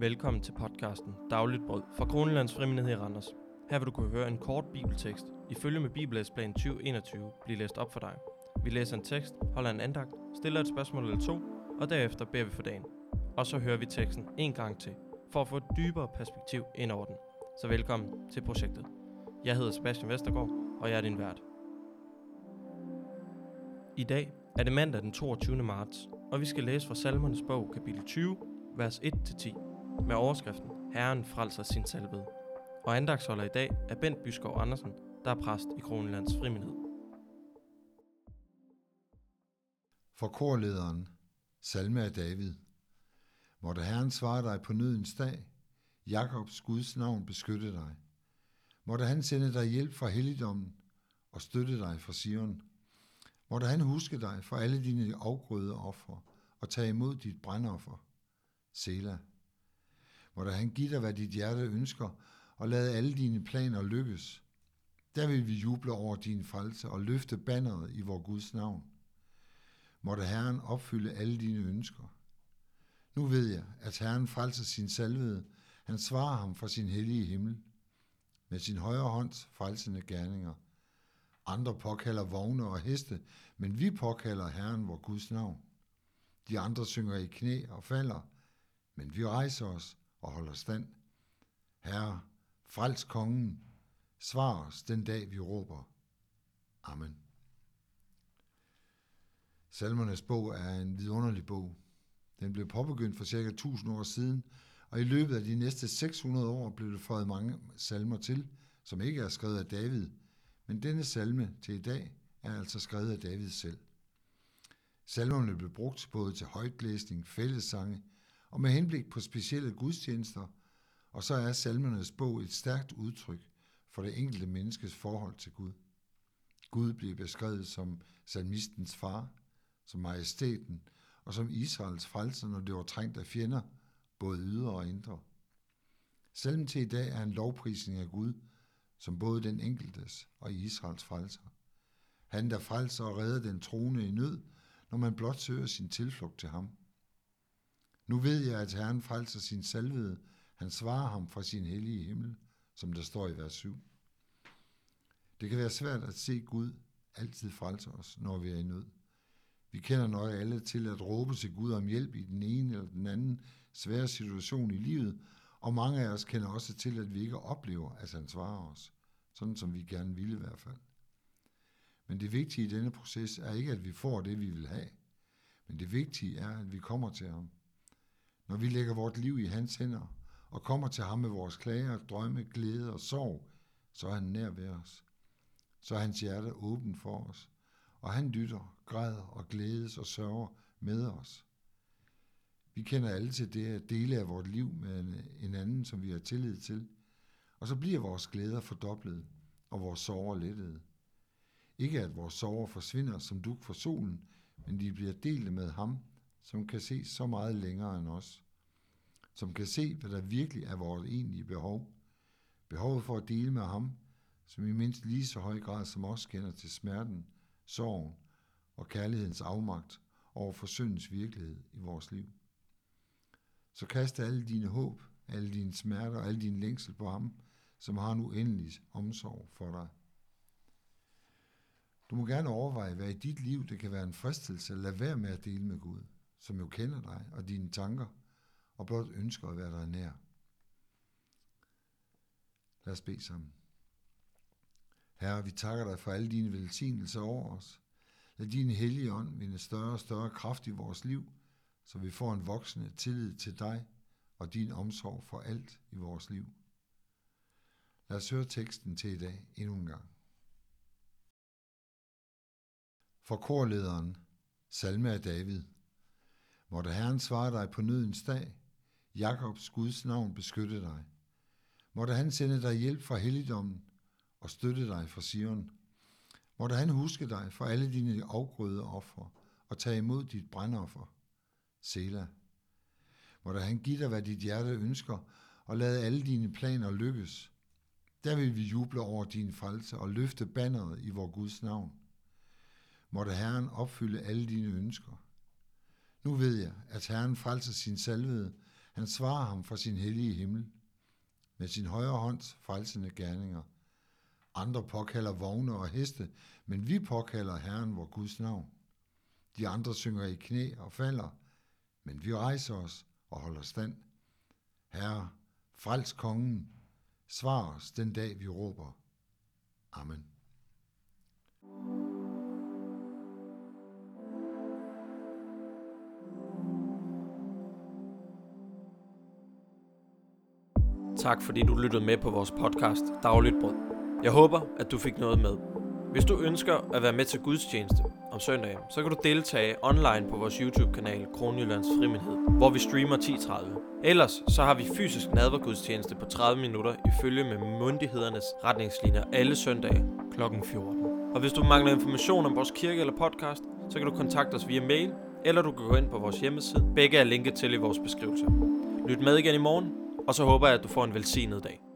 Velkommen til podcasten Dagligt Brød fra Kronelands Frimenighed i Randers. Her vil du kunne høre en kort bibeltekst i følge med Bibellæsplan 2021 blive læst op for dig. Vi læser en tekst, holder en andagt, stiller et spørgsmål eller to, og derefter beder vi for dagen. Og så hører vi teksten en gang til, for at få et dybere perspektiv ind over den. Så velkommen til projektet. Jeg hedder Sebastian Vestergaard, og jeg er din vært. I dag er det mandag den 22. marts, og vi skal læse fra Salmernes bog, kapitel 20, vers 1-10, med overskriften Herren frelser sin salvede. Og andagsholder i dag er Bent Byskov Andersen, der er præst i Kronelands Frimenighed. For korlederen, salme af David. Måtte Herren svare dig på nødens dag, Jakobs Guds navn beskytte dig. Måtte han sende dig hjælp fra helligdommen og støtte dig fra Sion. Måtte han huske dig for alle dine afgrøde ofre og tage imod dit brandoffer. Selah. Måtte han give dig, hvad dit hjerte ønsker, og lade alle dine planer lykkes. Der vil vi juble over din frelse og løfte banneret i vor Guds navn. Måtte Herren opfylde alle dine ønsker. Nu ved jeg, at Herren frelser sin salvede. Han svarer ham fra sin hellige himmel med sin højre hånds frelsende gerninger. Andre påkalder vogne og heste, men vi påkalder Herren vor Guds navn. De andre synger i knæ og falder, men vi rejser os og holder stand. Herre, frels kongen, svar os den dag vi råber. Amen. Salmernes bog er en vidunderlig bog. Den blev påbegyndt for cirka 1000 år siden, og i løbet af de næste 600 år blev der fået mange salmer til, som ikke er skrevet af David, men denne salme til i dag er altså skrevet af David selv. Salmerne blev brugt både til højtlæsning, fællessange og med henblik på specielle gudstjenester, og så er salmernes bog et stærkt udtryk for det enkelte menneskes forhold til Gud. Gud bliver beskrevet som salmistens far, som majestæten og som Israels frelser, når det var trængt af fjender, både ydre og indre. Salmen til i dag er en lovprisning af Gud, som både den enkeltes og Israels frelser. Han, der frelser og redder den troende i nød, når man blot søger sin tilflugt til ham. Nu ved jeg, at Herren frelser sin salvede. Han svarer ham fra sin hellige himmel, som der står i vers 7. Det kan være svært at se Gud altid frelse os, når vi er i nød. Vi kender nøje alle til at råbe til Gud om hjælp i den ene eller den anden svære situation i livet, og mange af os kender også til, at vi ikke oplever, at han svarer os, sådan som vi gerne ville i hvert fald. Men det vigtige i denne proces er ikke, at vi får det, vi vil have, men det vigtige er, at vi kommer til ham. Når vi lægger vort liv i hans hænder og kommer til ham med vores klager, drømme, glæde og sorg, så er han nær ved os. Så er hans hjerte åben for os, og han lytter, græder og glædes og sørger med os. Vi kender alle til det at dele af vort liv med en anden, som vi har tillid til, og så bliver vores glæder fordoblet og vores sorger lettede. Ikke at vores sorger forsvinder som duk for solen, men de bliver delt med ham, som kan se så meget længere end os. Som kan se, hvad der virkelig er vores egentlige behov. Behovet for at dele med ham, som i mindst lige så høj grad som os kender til smerten, sorgen og kærlighedens afmagt over for syndens virkelighed i vores liv. Så kast alle dine håb, alle dine smerter og alle dine længsel på ham, som har en uendelig omsorg for dig. Du må gerne overveje, hvad i dit liv det kan være en fristelse at lade være med at dele med Gud, som jo kender dig og dine tanker, og blot ønsker at være dig nær. Lad os bede sammen. Herre, vi takker dig for alle dine velsignelser over os. Lad din hellige ånd vinde større og større kraft i vores liv, så vi får en voksende tillid til dig og din omsorg for alt i vores liv. Lad os høre teksten til i dag endnu en gang. For korlederen, salme af David. Måtte Herren svare dig på nødens dag, Jakobs Guds navn beskytte dig. Måtte han sende dig hjælp fra helligdommen og støtte dig fra Sion. Måtte han huske dig for alle dine afgrøde ofre og tage imod dit brandoffer. Sela. Måtte han give dig, hvad dit hjerte ønsker, og lade alle dine planer lykkes. Der vil vi juble over din frelse og løfte banneret i vor Guds navn. Måtte Herren opfylde alle dine ønsker. Nu ved jeg, at Herren frelser sin salvede, Han svarer ham fra sin hellige himmel med sin højre hånds frelsende gerninger. Andre påkalder vogne og heste, men vi påkalder Herren vor Guds navn. De andre synger i knæ og falder, men vi rejser os og holder stand. Herre, frels kongen, svar os den dag vi råber. Amen. Tak fordi du lyttede med på vores podcast Dagligt Brød. Jeg håber, at du fik noget med. Hvis du ønsker at være med til gudstjeneste om søndagen, så kan du deltage online på vores YouTube-kanal Kronjyllands Frimindhed, hvor vi streamer 10.30. Ellers så har vi fysisk nadvergudstjeneste på 30 minutter ifølge med myndighedernes retningslinjer alle søndage kl. 14. Og hvis du mangler information om vores kirke eller podcast, så kan du kontakte os via mail, eller du kan gå ind på vores hjemmeside. Begge er linket til i vores beskrivelse. Lyt med igen i morgen, og så håber jeg, at du får en velsignet dag.